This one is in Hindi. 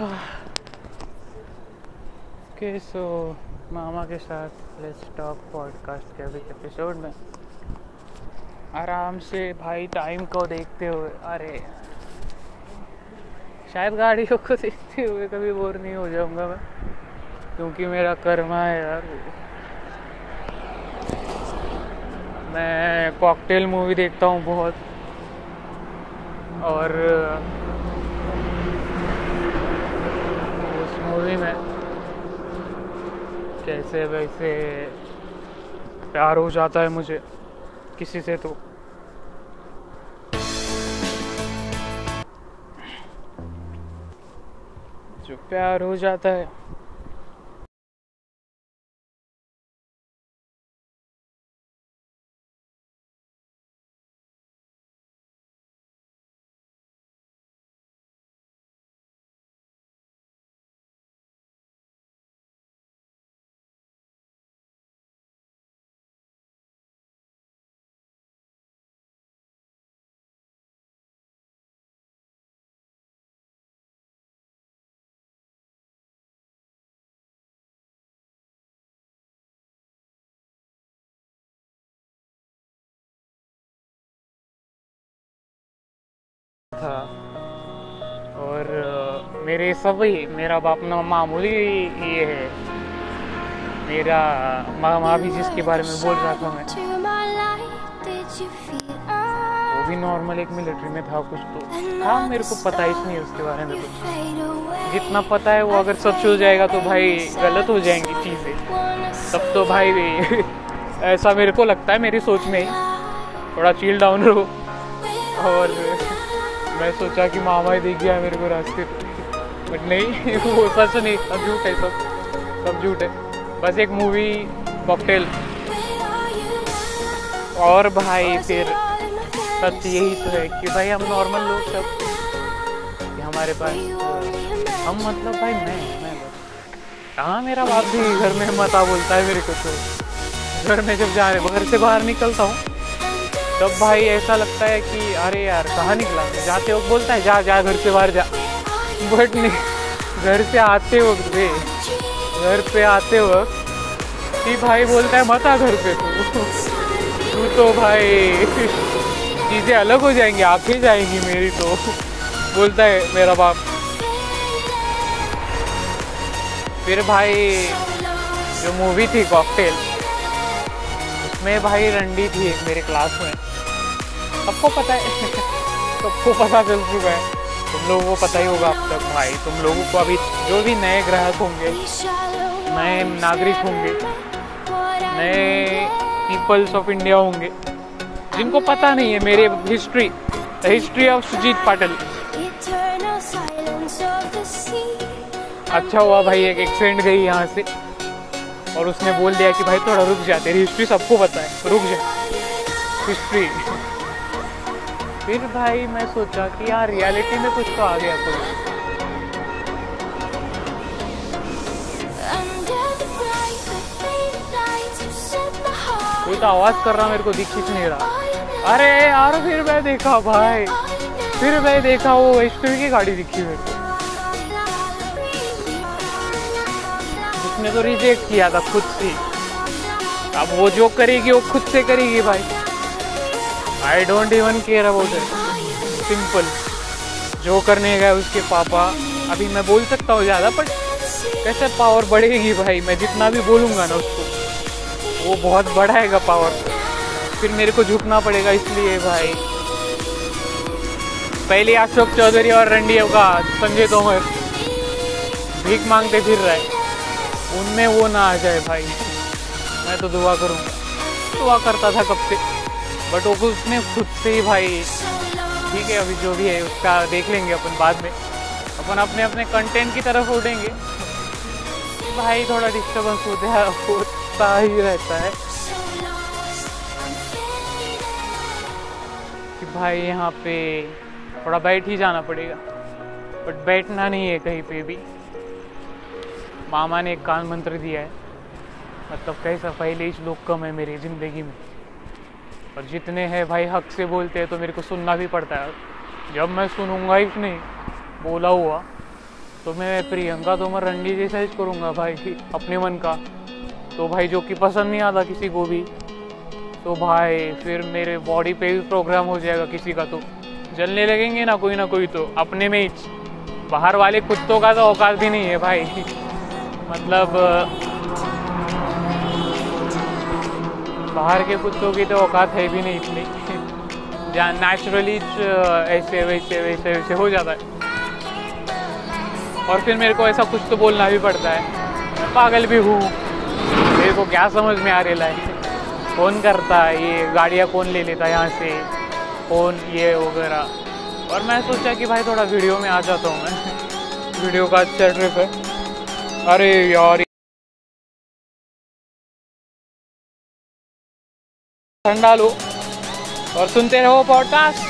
ओके सो मामा के साथ लेट्स टॉक पॉडकास्ट के अभी एपिसोड में। आराम से भाई टाइम को देखते हुए, अरे, शायद गाड़ियों को देखते हुए कभी बोर नहीं हो जाऊँगा मैं, क्योंकि मेरा कर्मा है यार। मैं कॉकटेल मूवी देखता हूँ बहुत, और उस मूवी में कैसे वैसे प्यार हो जाता है मुझे किसी से तो। जो प्यार हो जाता है था। और मेरे सभी मेरा बाप ना मामूली ये है। मेरा मामा भी जिसके बारे में बोल रहा था मैं। वो भी नॉर्मल एक मिलिट्री में था कुछ तो। था, मेरे को पता ही नहीं उसके बारे में कुछ। जितना पता है वो अगर सच हो जाएगा तो भाई गलत हो जाएँगी चीज़ें। तब तो भाई ऐसा मेरे को लगता है मेरी सोच में ही। थोड़ा चील डाउन रहो। और मैं सोचा कि मामा ही दिख गया मेरे को रास्ते बट नहीं, वो सच नहीं, सब झूठ है, सब सब झूठ है। बस एक मूवी कॉकटेल और भाई फिर सच यही तो है कि भाई हम नॉर्मल लोग सब हमारे पास, हम मतलब भाई मैं मैं कहाँ मेरा बाप भी घर में मता बोलता है मेरे को तो? घर में जब जा रहे घर से बाहर निकलता हूँ। तब भाई ऐसा लगता है कि, अरे यार, कहाँ निकला? जाते वक्त बोलता है, जा जा, घर से बाहर जा। बट नहीं, घर से आते वक्त बे घर पे आते वक्त कि भाई बोलता है, मत आ घर पे तू। तू तो भाई चीज़ें अलग हो जाएँगी आँखें जाएँगी, मेरी तो। बोलता है मेरा बाप। फिर भाई जो मूवी थी कॉकटेल उसमें भाई रंडी थी एक मेरे क्लास में। सबको पता है? सबको पता चल चुका है। तुम लोगों को पता ही होगा अब तक, भाई। तुम लोगों को अभी जो भी नए ग्राहक होंगे, नए नागरिक होंगे, नए पीपल्स ऑफ़ इंडिया होंगे, जिनको पता नहीं है मेरे history the history of Sujit Patil अच्छा हुआ भाई, एक एक्सीडेंट गई यहाँ से, और उसने बोल दिया कि भाई थोड़ा रुक जा, तेरी हिस्ट्री सबको पता है, रुक जा। हिस्ट्री फिर भाई मैं सोचा कि यार रियलिटी में कुछ तो आ गया तो। कोई तो आवाज़ कर रहा मेरे को दिख ही नहीं रहा। अरे यार फिर मैं देखा भाई। फिर मैं देखा वो वैष्णवी की गाड़ी दिखी मेरे को। उसने तो रिजेक्ट किया था खुद से। अब वो जो करेगी वो खुद से करेगी भाई। I don't even care about it simple जो करने गए उसके पापा। अभी मैं बोल सकता हूँ ज़्यादा बट कैसे पावर बढ़ेगी भाई? मैं जितना भी बोलूँगा ना उसको, वो बहुत बढ़ाएगा पावर फिर मेरे को झुकना पड़ेगा इसलिए भाई। पहले अशोक चौधरी और रंडियो का संजय तोमर भीख मांगते फिर रहा। उनमें वो ना आ जाए भाई। मैं तो दुआ करूँगा। दुआ करता था कब से। बट वो उसने खुद से ही भाई, ठीक है, अभी जो भी है, उसका देख लेंगे अपन बाद में। अपन अपने अपने कंटेंट की तरफ़ उड़ेंगे। भाई थोड़ा डिस्टर्बेंस होता है, होता ही रहता है। कि भाई यहाँ पे थोड़ा बैठ ही जाना पड़ेगा। बट बैठना नहीं है कहीं पे भी। मामा ने एक कान मंत्र दिया है। मतलब कैसा पहले ही लोग कम है मेरी ज़िंदगी में। और जितने हैं भाई हक से बोलते हैं तो मेरे को सुनना भी पड़ता है। जब मैं सुनूँगा ही नहीं, बोला हुआ तो मैं प्रियंका तोमर रंडी जैसा ही करूँगा भाई, अपने मन का। तो भाई जो कि पसंद नहीं आता किसी को भी तो भाई फिर मेरे बॉडी पे भी प्रोग्राम हो जाएगा किसी का तो। जलने लगेंगे ना कोई ना कोई तो अपने में ही। बाहर वाले कुत्तों का तो औकात भी नहीं है भाई। मतलब बाहर के कुत्तों की तो औकात है भी नहीं इतनी। जहाँ नेचुरली ऐसे, वैसे वैसे वैसे हो जाता है। और फिर मेरे को ऐसा कुछ तो बोलना भी पड़ता है। पागल भी हूँ। मेरे को क्या समझ में आ रहा है कौन करता है ये? गाड़ियाँ कौन ले लेता है यहाँ से? कौन ये वगैरह? और मैं सोचा कि भाई थोड़ा वीडियो में आ जाता हूँ मैं। वीडियो का अच्छा ट्रिप है। अरे यार ठंडा लो और सुनते रहो पॉडकास्ट